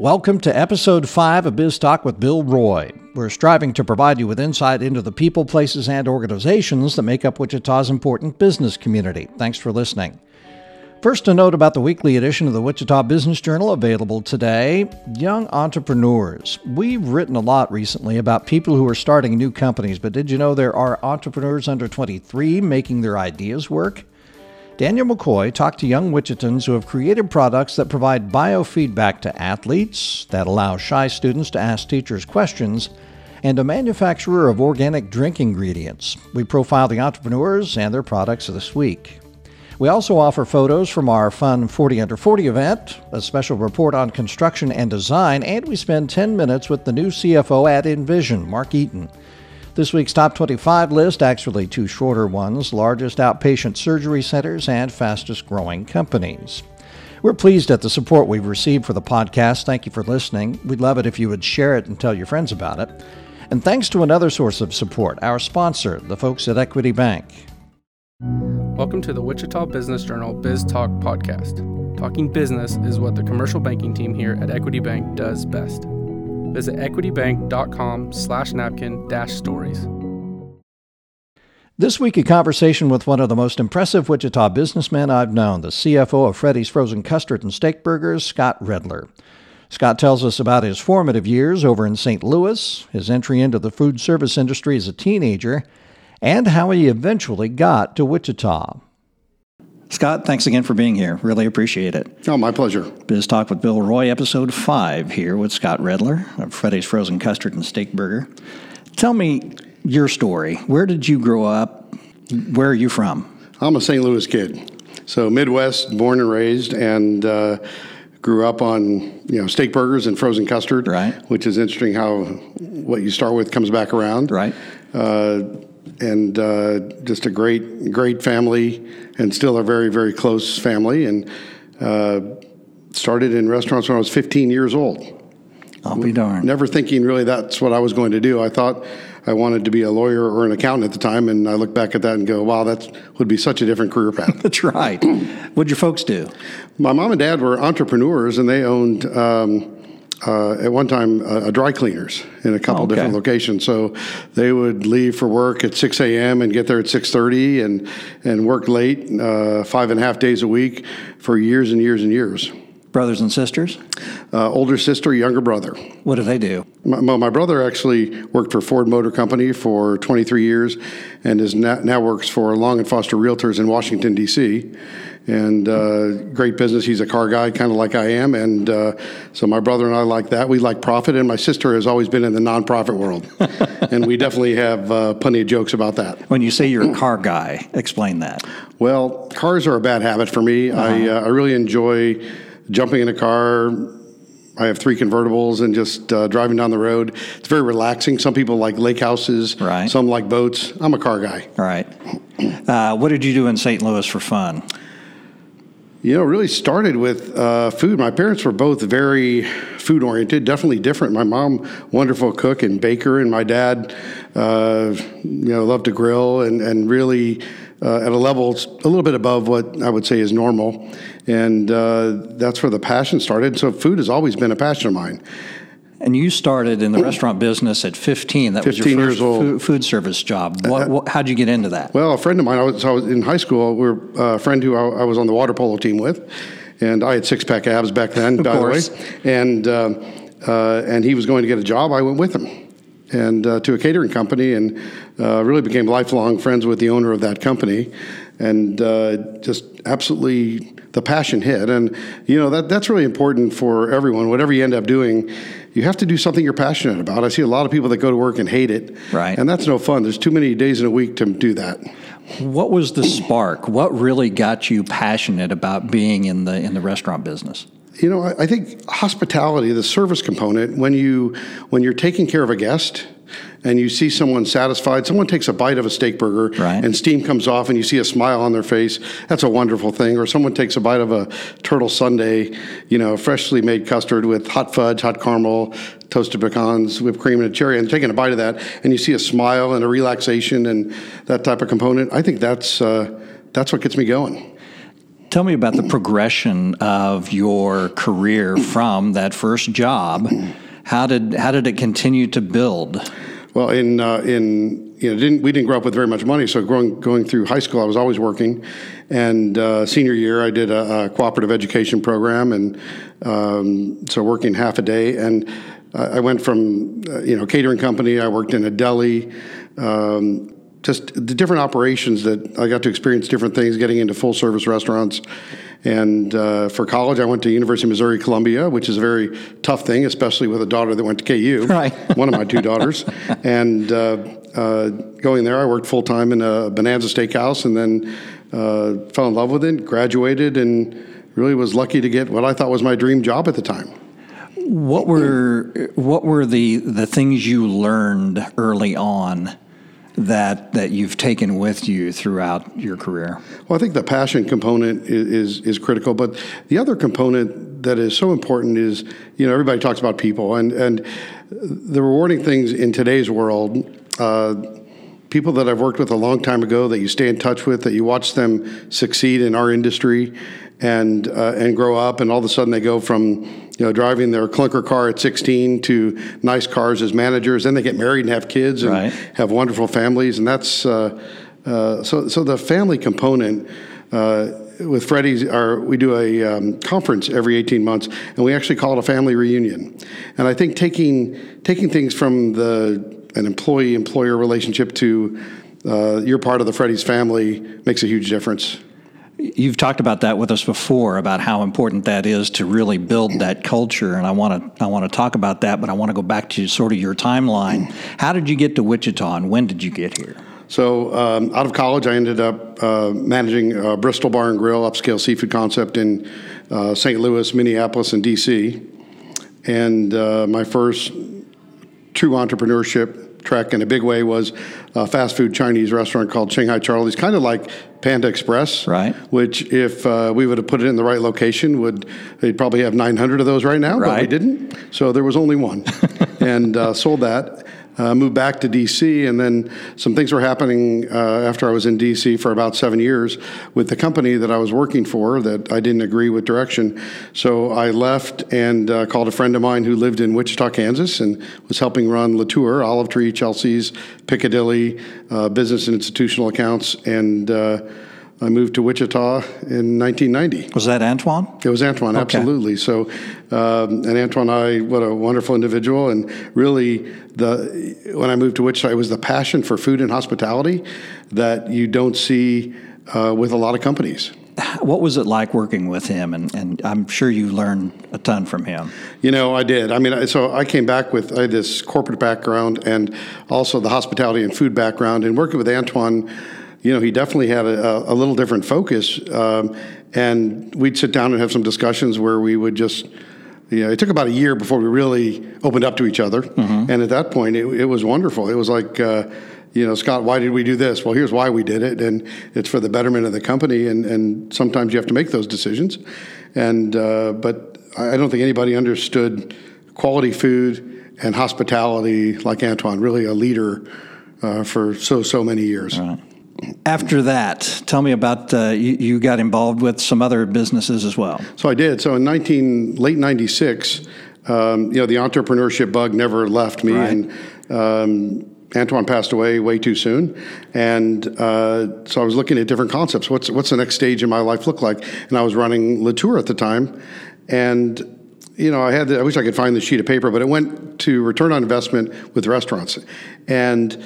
Welcome to episode 5 of Biz Talk with Bill Roy. We're striving to provide you with insight into the people, places, and organizations that make up Wichita's important business community. Thanks for listening. First, a note about the weekly edition of the Wichita Business Journal available today Young Entrepreneurs. We've written a lot recently about people who are starting new companies, but did you know there are entrepreneurs under 23 making their ideas work? Daniel McCoy talked to young Wichitans who have created products that provide biofeedback to athletes, that allow shy students to ask teachers questions, and a manufacturer of organic drink ingredients. We profile the entrepreneurs and their products this week. We also offer photos from our fun 40 Under 40 event, a special report on construction and design, and we spend 10 minutes with the new CFO at Envision, Mark Eaton. This week's top 25 list, actually two shorter ones largest outpatient surgery centers and fastest growing companies. We're pleased at the support we've received for the podcast. Thank you for listening. We'd love it if you would share it and tell your friends about it. And thanks to another source of support, our sponsor, the folks at Equity Bank. Welcome to the Wichita Business Journal Biz Talk podcast. Talking business is what the commercial banking team here at Equity Bank does best. Visit equitybank.com slash napkin dash stories. This week, a conversation with one of the most impressive Wichita businessmen I've known, the CFO of Freddy's Frozen Custard and Steak Burgers, Scott Redler. Scott tells us about his formative years over in St. Louis, his entry into the food service industry as a teenager, and how he eventually got to Wichita. Scott, thanks again for being here. Really appreciate it. Oh, my pleasure. Biz Talk with Bill Roy, episode five, here with Scott Redler of Freddy's Frozen Custard and Steak Burger. Tell me your story. Where did you grow up? Where are you from? I'm a St. Louis kid, so Midwest, born and raised, and uh, grew up on you know steak burgers and frozen custard. Right. Which is interesting how what you start with comes back around. Right. Uh, and uh, just a great, great family, and still a very, very close family. And uh, started in restaurants when I was 15 years old. I'll be darned. Never thinking really that's what I was going to do. I thought I wanted to be a lawyer or an accountant at the time, and I look back at that and go, "Wow, that would be such a different career path." That's right. What'd your folks do? My mom and dad were entrepreneurs, and they owned. Um, uh, at one time uh, a dry cleaners in a couple Okay. different locations. So they would leave for work at 6 a.m. and get there at 6:30 and and work late, uh, five and a half days a week for years and years and years. Brothers and sisters? Uh, older sister, younger brother. What do they do? My, my my brother actually worked for Ford Motor Company for 23 years, and is now, now works for Long and Foster Realtors in Washington D.C. And uh, great business. He's a car guy, kind of like I am, and uh, so my brother and I like that. We like profit, and my sister has always been in the nonprofit world, and we definitely have uh, plenty of jokes about that. When you say you're a car guy, explain that. Well, cars are a bad habit for me. I, uh, I really enjoy jumping in a car. I have three convertibles and just uh, driving down the road. It's very relaxing. Some people like lake houses. Right. Some like boats. I'm a car guy. All right. Uh, what did you do in St. Louis for fun? You know, really started with uh, food. My parents were both very food oriented, definitely different. My mom, wonderful cook and baker, and my dad, uh, you know, loved to grill and, and really uh, at a level a little bit above what I would say is normal. And uh, that's where the passion started. So food has always been a passion of mine. And you started in the restaurant business at 15. That was your first. Uh, Food, food service job. What, what, how'd you get into that? Well, a friend of mine, I was, I was in high school, we were uh, a friend who I, I was on the water polo team with, and I had six pack abs back then, by course. the way. And, uh, and he was going to get a job. I went with him and uh, to a catering company and uh, really became lifelong friends with the owner of that company. And uh, just absolutely the passion hit. And, you know, that, that's really important for everyone. Whatever you end up doing, you have to do something you're passionate about. I see a lot of people that go to work and hate it. Right. And that's no fun. There's too many days in a week to do that. What was the spark? What really got you passionate about being in the in the restaurant business? You know, I, I think hospitality, the service component, when you when you're taking care of a guest and you see someone satisfied, someone takes a bite of a steak burger Right. and steam comes off and you see a smile on their face, that's a wonderful thing. Or someone takes a bite of a turtle sundae, you know, freshly made custard with hot fudge, hot caramel, toasted pecans, whipped cream, and a cherry, and taking a bite of that, and you see a smile and a relaxation and that type of component. I think that's uh, that's what gets me going. Tell me about the progression of your career from that first job. How did how did it continue to build? Well, in uh, in you know, didn't we didn't grow up with very much money, so growing going through high school, I was always working, and uh, senior year, I did a, a, cooperative education program, and um, so working half a day, and I went from uh, you know catering company. I worked in a deli. Um, just the different operations that I got to experience different things, getting into full service restaurants. And uh, for college, I went to University of Missouri Columbia, which is a very tough thing, especially with a daughter that went to KU, right. one of my two daughters. and uh, uh, going there, I worked full time in a Bonanza Steakhouse, and then uh, fell in love with it, graduated, and really was lucky to get what I thought was my dream job at the time. What were what were the the things you learned early on that that you've taken with you throughout your career? Well, I think the passion component is, is, is critical, but the other component that is so important is you know everybody talks about people and and the rewarding things in today's world. Uh, people that I've worked with a long time ago that you stay in touch with, that you watch them succeed in our industry and uh, and grow up, and all of a sudden they go from you know driving their clunker car at 16 to nice cars as managers. Then they get married and have kids and right. have wonderful families, and that's uh, uh, so. So the family component. Uh, with Freddy's, our, we do a um, conference every 18 months, and we actually call it a family reunion. And I think taking taking things from the an employee employer relationship to uh, you're part of the Freddy's family makes a huge difference. You've talked about that with us before about how important that is to really build that culture, and I want to I want to talk about that, but I want to go back to sort of your timeline. How did you get to Wichita, and when did you get here? So, um, out of college, I ended up uh, managing uh, Bristol Bar and Grill, upscale seafood concept in uh, St. Louis, Minneapolis, and D.C. And uh, my first true entrepreneurship track in a big way was a fast food Chinese restaurant called Shanghai Charlie's, kind of like Panda Express, right? Which, if uh, we would have put it in the right location, would they'd probably have 900 of those right now, right. but we didn't. So there was only one, and uh, sold that uh, moved back to DC, and then some things were happening uh, after I was in DC for about seven years with the company that I was working for that I didn't agree with direction. So I left and uh, called a friend of mine who lived in Wichita, Kansas, and was helping run Latour, Olive Tree, Chelsea's, Piccadilly, uh, business and institutional accounts, and uh, I moved to Wichita in 1990. Was that Antoine? It was Antoine, okay. absolutely. So, um, and Antoine, I what a wonderful individual, and really the when I moved to Wichita, it was the passion for food and hospitality that you don't see uh, with a lot of companies. What was it like working with him? And, and I'm sure you learned a ton from him. You know, I did. I mean, so I came back with I this corporate background and also the hospitality and food background, and working with Antoine you know, he definitely had a, a little different focus. Um, and we'd sit down and have some discussions where we would just, you know, it took about a year before we really opened up to each other. Mm-hmm. And at that point, it, it, was wonderful. It was like, uh, you know, Scott, why did we do this? Well, here's why we did it, and it's for the betterment of the company. And, and sometimes you have to make those decisions. And uh, but I don't think anybody understood quality food and hospitality like Antoine. Really, a leader uh, for so so many years. Right. After that, tell me about uh, you, you, got involved with some other businesses as well. So I did. So in 19 late 96, um, you know, the entrepreneurship bug never left me, right. and um, Antoine passed away way too soon, and uh, so I was looking at different concepts. What's what's the next stage in my life look like? And I was running Latour at the time, and you know, I had. The, I wish I could find the sheet of paper, but it went to return on investment with restaurants, and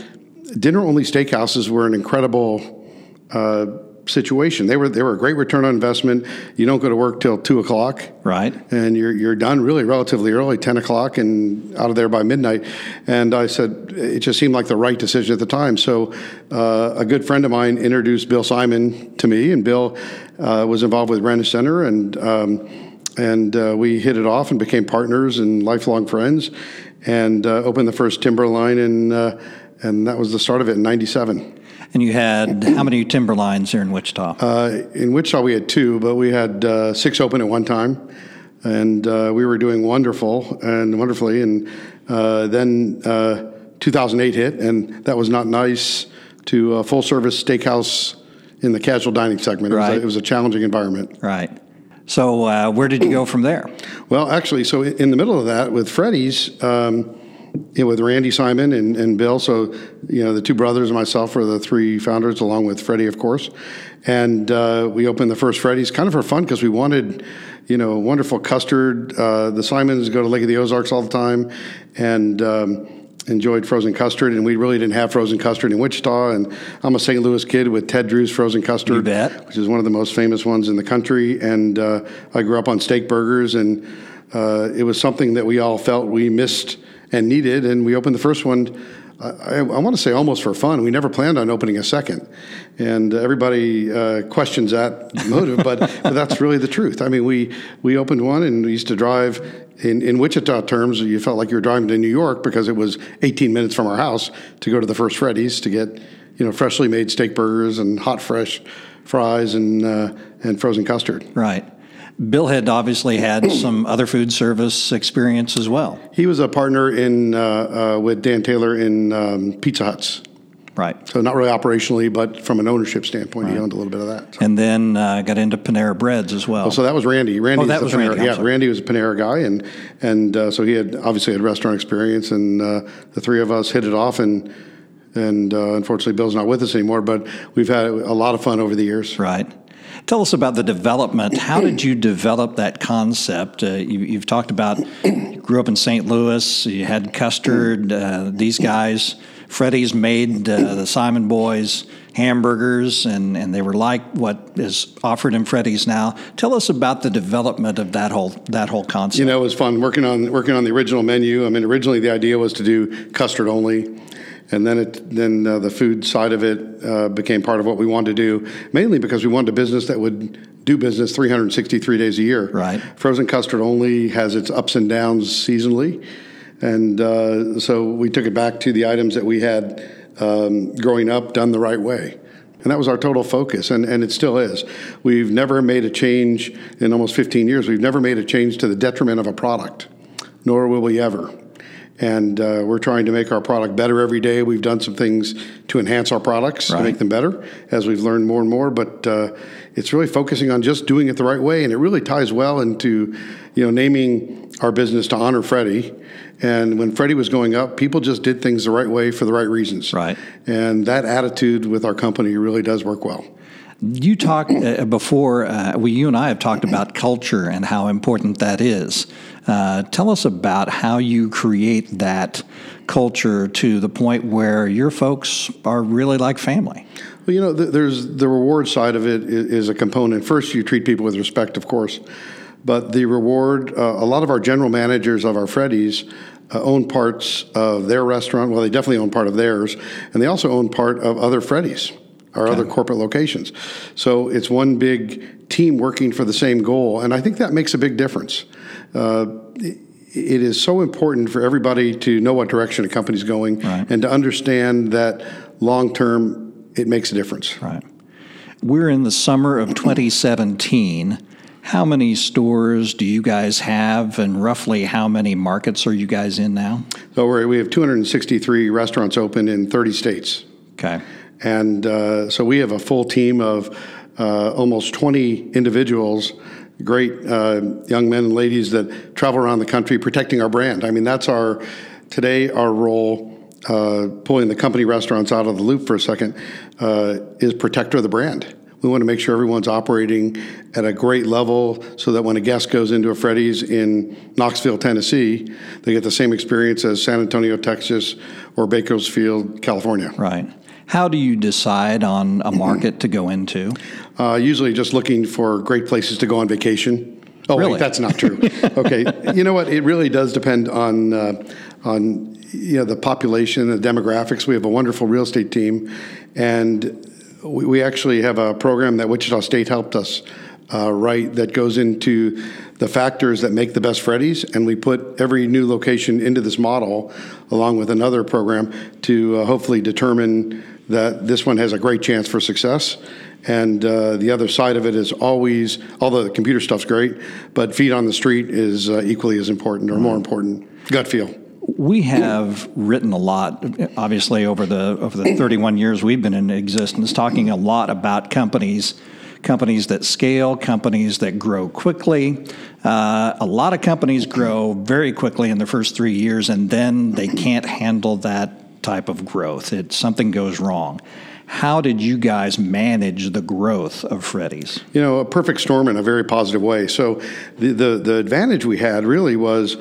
dinner only steakhouses were an incredible uh, situation. They were they were a great return on investment. You don't go to work till two o'clock, right? And you're you're done really relatively early, ten o'clock, and out of there by midnight. And I said it just seemed like the right decision at the time. So uh, a good friend of mine introduced Bill Simon to me, and Bill uh, was involved with Rent-A-Center and. Um, and uh, we hit it off and became partners and lifelong friends, and uh, opened the first Timberline in uh, and that was the start of it in '97. And you had how many Timberlines here in Wichita? Uh, in Wichita, we had two, but we had uh, six open at one time, and uh, we were doing wonderful and wonderfully. And uh, then uh, 2008 hit, and that was not nice to a full service steakhouse in the casual dining segment. It, was, a, it was a challenging environment. Right. So uh, where did you go from there? Well, actually, so in the middle of that with Freddy's, um, you know, with Randy Simon and, and Bill, so you know the two brothers and myself were the three founders, along with Freddy, of course. And uh, we opened the first Freddy's kind of for fun because we wanted, you know, wonderful custard. Uh, the Simons go to Lake of the Ozarks all the time, and um, enjoyed frozen custard. And we really didn't have frozen custard in Wichita. And I'm a St. Louis kid with Ted Drewes frozen custard, which is one of the most famous ones in the country. And uh, I grew up on steak burgers, and uh, it was something that we all felt we missed and needed. And we opened the first one. I, I, want to say almost for fun. We never planned on opening a second, and everybody uh, questions that motive, but, but that's really the truth. I mean, we we opened one, and we used to drive. In, in Wichita terms, you felt like you were driving to New York because it was 18 minutes from our house to go to the first Freddy's to get, you know, freshly made steak burgers and hot fresh fries and uh, and frozen custard. Right. Bill had obviously had some other food service experience as well. He was a partner in uh, uh, with Dan Taylor in um, Pizza Huts. Right. So not really operationally, but from an ownership standpoint, he owned a little bit of that. So, And then uh, got into Panera Breads as well. so that was Randy. Randy, Oh, that was Panera, Randy, Yeah. Randy was a Panera guy, and and uh, so he had obviously had restaurant experience, and uh, the three of us hit it off, and and uh, unfortunately Bill's not with us anymore, but we've had a lot of fun over the years. Right. Tell us about the development. How did you develop that concept? Uh, you, you've talked about you grew up in St. Louis. You had custard. Uh, these guys, Freddy's made uh, the Simon Boys hamburgers, and, and they were like what is offered in Freddy's now. Tell us about the development of that whole that whole concept. You know, it was fun working on working on the original menu. I mean, originally the idea was to do custard only, and then it then uh, the food side of it uh, became part of what we wanted to do, mainly because we wanted a business that would do business 363 days a year. Right. Frozen custard only has its ups and downs seasonally, and uh, so we took it back to the items that we had um, growing up done the right way. And that was our total focus, and, and it still is. We've never made a change in almost 15 years. We've never made a change to the detriment of a product, nor will we ever. And uh, we're trying to make our product better every day. We've done some things to enhance our products to make them better as we've learned more and more. But uh, it's really focusing on just doing it the right way, and it really ties well into, you know, naming our business to honor Freddy. And when Freddy was going up, people just did things the right way for the right reasons. Right. And that attitude with our company really does work well. You talked uh, before, uh, we, you and I have talked about culture and how important that is. Uh, tell us about how you create that culture to the point where your folks are really like family. Well, you know, th- there's the reward side of it is, is a component. First, you treat people with respect, of course, but the reward. Uh, a lot of our general managers of our Freddy's uh, own parts of their restaurant. Well, they definitely own part of theirs, and they also own part of other Freddy's. Our other corporate locations. So it's one big team working for the same goal. And I think that makes a big difference. Uh, it- it is so important for everybody to know what direction a company's going Right. and to understand that long term it makes a difference. Right. We're in the summer of 2017. How many stores do you guys have, and roughly how many markets are you guys in now? So we're, we have 263 restaurants open in 30 states. Okay. And uh, so we have a full team of uh, almost 20 individuals, great uh, young men and ladies that travel around the country protecting our brand. I mean, that's our, today, our role, uh, pulling the company restaurants out of the loop for a second, uh, is protector of the brand. We want to make sure everyone's operating at a great level so that when a guest goes into a Freddy's in Knoxville, Tennessee, they get the same experience as San Antonio, Texas, or Bakersfield, California. Right. How do you decide on a market to go into? Uh, usually just looking for great places to go on vacation. Oh, Really? wait, that's not true. okay, you know what? It really does depend on uh, on you know the population, the demographics. We have a wonderful real estate team, and we, we actually have a program that Wichita State helped us uh, write that goes into the factors that make the best Freddy's, and we put every new location into this model, along with another program to uh, hopefully determine that this one has a great chance for success. And uh, the other side of it is always, although the computer stuff's great, but feet on the street is uh, equally as important or more important. Gut feel. We have written a lot, obviously over the over the 31 years we've been in existence, talking a lot about companies, companies that scale, companies that grow quickly. Uh, a lot of companies grow very quickly in the first three years, and then they can't handle that type of growth. It something goes wrong. How did you guys manage the growth of Freddy's? You know, a perfect storm in a very positive way. So the the, the advantage we had really was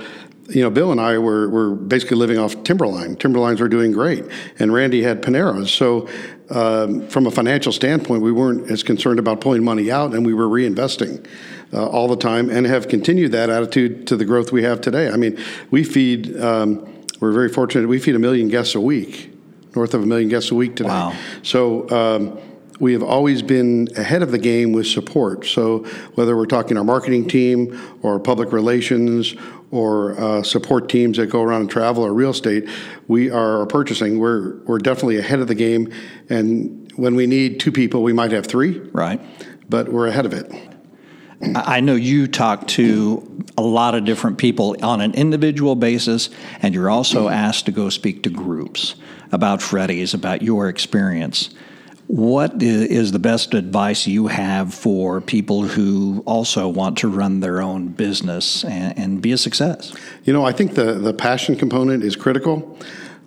you know, Bill and I were, were basically living off Timberline. Timberlines were doing great, and Randy had Panera's. So, um, from a financial standpoint, we weren't as concerned about pulling money out, and we were reinvesting uh, all the time, and have continued that attitude to the growth we have today. I mean, we feed. Um, we're very fortunate. We feed a million guests a week, north of a million guests a week today. Wow. So. Um, we have always been ahead of the game with support. So whether we're talking our marketing team or public relations or uh, support teams that go around and travel or real estate, we are purchasing. We're we're definitely ahead of the game, and when we need two people, we might have three. Right. But we're ahead of it. I know you talk to a lot of different people on an individual basis, and you're also asked to go speak to groups about Freddy's, about your experience. What is the best advice you have for people who also want to run their own business and, and be a success? You know, I think the, the passion component is critical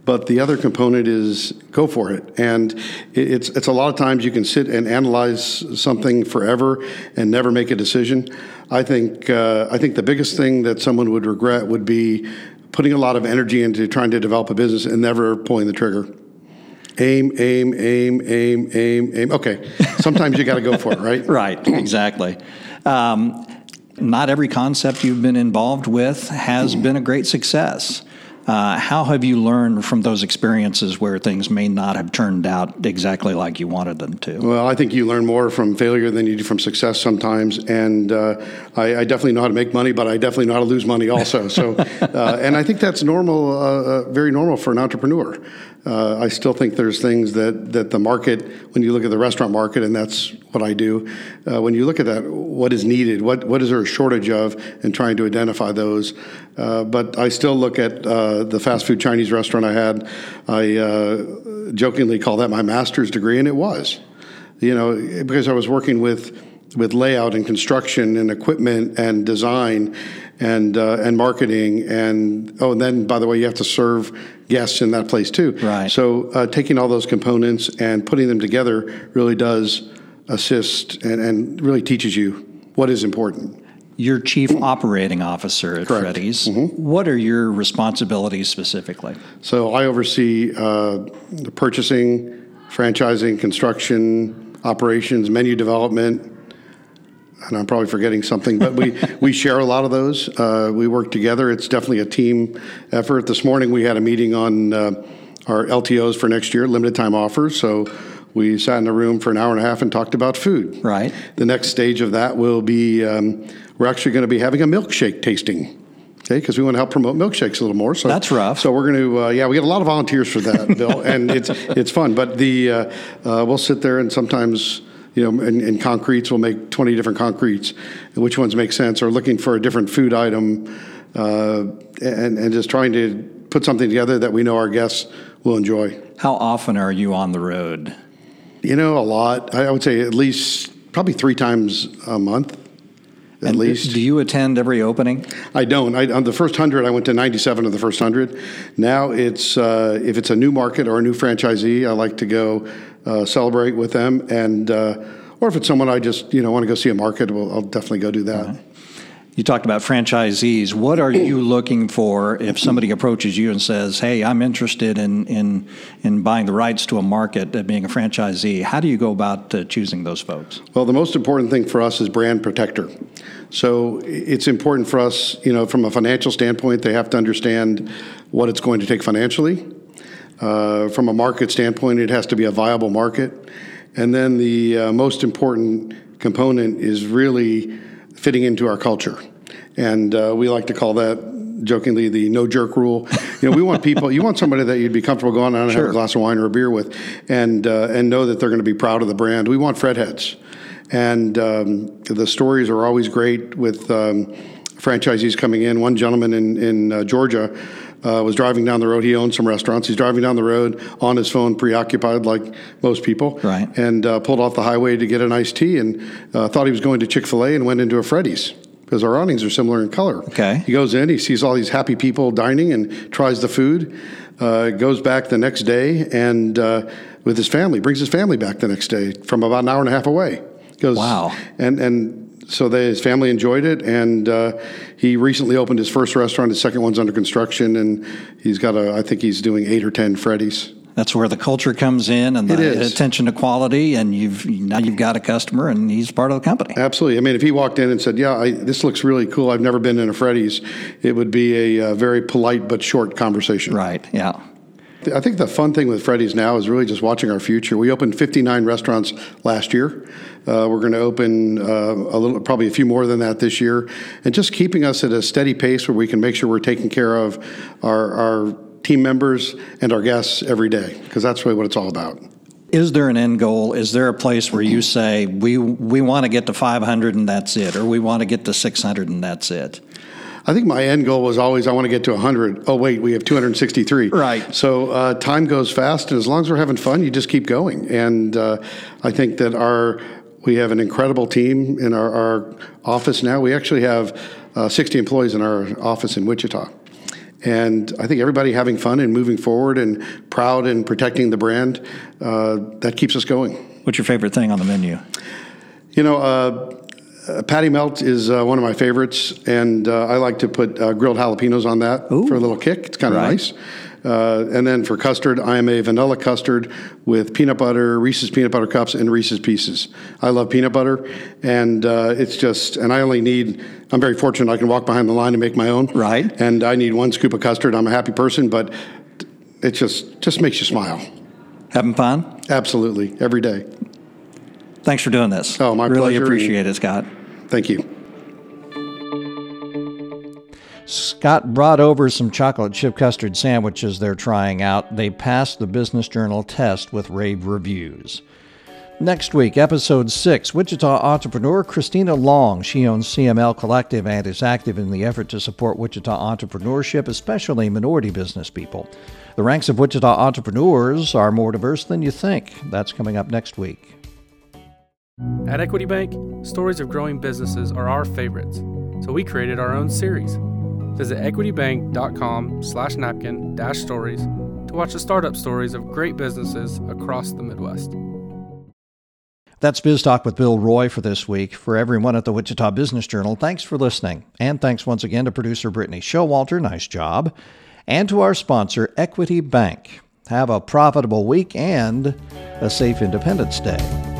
but the other component is go for it. And it's it's a lot of times you can sit and analyze something forever and never make a decision. I think uh, I think the biggest thing that someone would regret would be putting a lot of energy into trying to develop a business and never pulling the trigger aim, aim, aim, aim, aim, aim. Okay, sometimes you got to go for it, right? right, exactly. Um, not every concept you've been involved with has been a great success. Uh, how have you learned from those experiences where things may not have turned out exactly like you wanted them to? Well, I think you learn more from failure than you do from success sometimes. And uh, I, I, definitely know how to make money, but I definitely know how to lose money also. So, uh, and I think that's normal, uh, uh, very normal for an entrepreneur. Uh, I still think there's things that, that the market, when you look at the restaurant market, and that's what I do, uh, when you look at that, what is needed, what, what is there a shortage of, and trying to identify those. Uh, but I still look at uh, the fast food Chinese restaurant I had. I uh, jokingly call that my master's degree, and it was. You know, because I was working with with layout and construction and equipment and design and uh, and marketing and oh and then by the way you have to serve guests in that place too right so uh, taking all those components and putting them together really does assist and, and really teaches you what is important you're chief operating officer at Correct. Freddy's. Mm-hmm. What are your responsibilities specifically? So I oversee uh, the purchasing, franchising, construction, operations, menu development, and I'm probably forgetting something, but we, we share a lot of those. Uh, we work together. It's definitely a team effort. This morning we had a meeting on uh, our LTOs for next year, limited time offers. So we sat in a room for an hour and a half and talked about food. Right. The next stage of that will be um, we're actually going to be having a milkshake tasting. Okay, because we want to help promote milkshakes a little more. So that's rough. So we're going to, uh, yeah, we get a lot of volunteers for that, Bill, and it's it's fun. But the uh, uh, we'll sit there and sometimes you know, in, in, concretes, we'll make 20 different concretes, which ones make sense, or looking for a different food item, uh, and, and just trying to put something together that we know our guests will enjoy. How often are you on the road? You know, a lot. I would say at least probably three times a month. At and least. Do you attend every opening? I don't. I, on the first hundred, I went to ninety-seven of the first hundred. Now it's uh, if it's a new market or a new franchisee, I like to go uh, celebrate with them, and uh, or if it's someone I just you know want to go see a market, well, I'll definitely go do that. You talked about franchisees. What are you looking for if somebody approaches you and says, "Hey, I'm interested in in in buying the rights to a market, uh, being a franchisee"? How do you go about uh, choosing those folks? Well, the most important thing for us is brand protector. So it's important for us, you know, from a financial standpoint, they have to understand what it's going to take financially. Uh, from a market standpoint, it has to be a viable market. And then the uh, most important component is really fitting into our culture. And uh, we like to call that jokingly the no jerk rule. You know, we want people, you want somebody that you'd be comfortable going on and sure. have a glass of wine or a beer with and, uh, and know that they're going to be proud of the brand. We want Fred heads. And um, the stories are always great with um, franchisees coming in. One gentleman in, in uh, Georgia uh, was driving down the road. He owned some restaurants. He's driving down the road on his phone, preoccupied like most people. Right. And uh, pulled off the highway to get an iced tea and uh, thought he was going to Chick fil A and went into a Freddy's because our awnings are similar in color. Okay. He goes in, he sees all these happy people dining and tries the food. Uh, goes back the next day and uh, with his family, brings his family back the next day from about an hour and a half away. Goes, Wow. And, and so they, his family enjoyed it, and uh, he recently opened his first restaurant. His second one's under construction, and he's got a. I think he's doing eight or ten Freddy's. That's where the culture comes in and the attention to quality, and you've now you've got a customer, and he's part of the company. Absolutely. I mean, if he walked in and said, "Yeah, I, this looks really cool. I've never been in a Freddy's," it would be a, uh very polite but short conversation. Right? Yeah. I think the fun thing with Freddy's now is really just watching our future. We opened 59 restaurants last year. Uh, we're going to open uh, a little, probably a few more than that this year, and just keeping us at a steady pace where we can make sure we're taking care of our, our team members and our guests every day, because that's really what it's all about. Is there an end goal? Is there a place where you say we we want to get to 500 and that's it, or we want to get to 600 and that's it? I think my end goal was always I want to get to 100. Oh, wait, we have 263. Right. So uh, time goes fast, and as long as we're having fun, you just keep going. And uh, I think that our we have an incredible team in our, our office now. We actually have uh, 60 employees in our office in Wichita. And I think everybody having fun and moving forward and proud and protecting the brand, uh, that keeps us going. What's your favorite thing on the menu? You know, uh, patty melt is uh, one of my favorites, and uh, I like to put uh, grilled jalapenos on that Ooh. for a little kick. It's kind of Right. nice. Uh, and then for custard, I am a vanilla custard with peanut butter, Reese's peanut butter cups, and Reese's pieces. I love peanut butter, and uh, it's just, and I only need, I'm very fortunate I can walk behind the line and make my own. Right. And I need one scoop of custard. I'm a happy person, but it just, just makes you smile. Having fun? Absolutely, every day. Thanks for doing this. Oh, my really pleasure, appreciate it, Scott. Thank you. Scott brought over some chocolate chip custard sandwiches they're trying out. They passed the Business Journal test with rave reviews. Next week, episode 6, Wichita entrepreneur Christina Long. She owns CML Collective and is active in the effort to support Wichita entrepreneurship, especially minority business people. The ranks of Wichita entrepreneurs are more diverse than you think. That's coming up next week. At Equity Bank, stories of growing businesses are our favorites, so we created our own series. Visit equitybank.com slash napkin dash stories to watch the startup stories of great businesses across the Midwest. That's Biz Talk with Bill Roy for this week. For everyone at the Wichita Business Journal, thanks for listening. And thanks once again to producer Brittany Showalter. Nice job. And to our sponsor, Equity Bank. Have a profitable week and a safe Independence Day.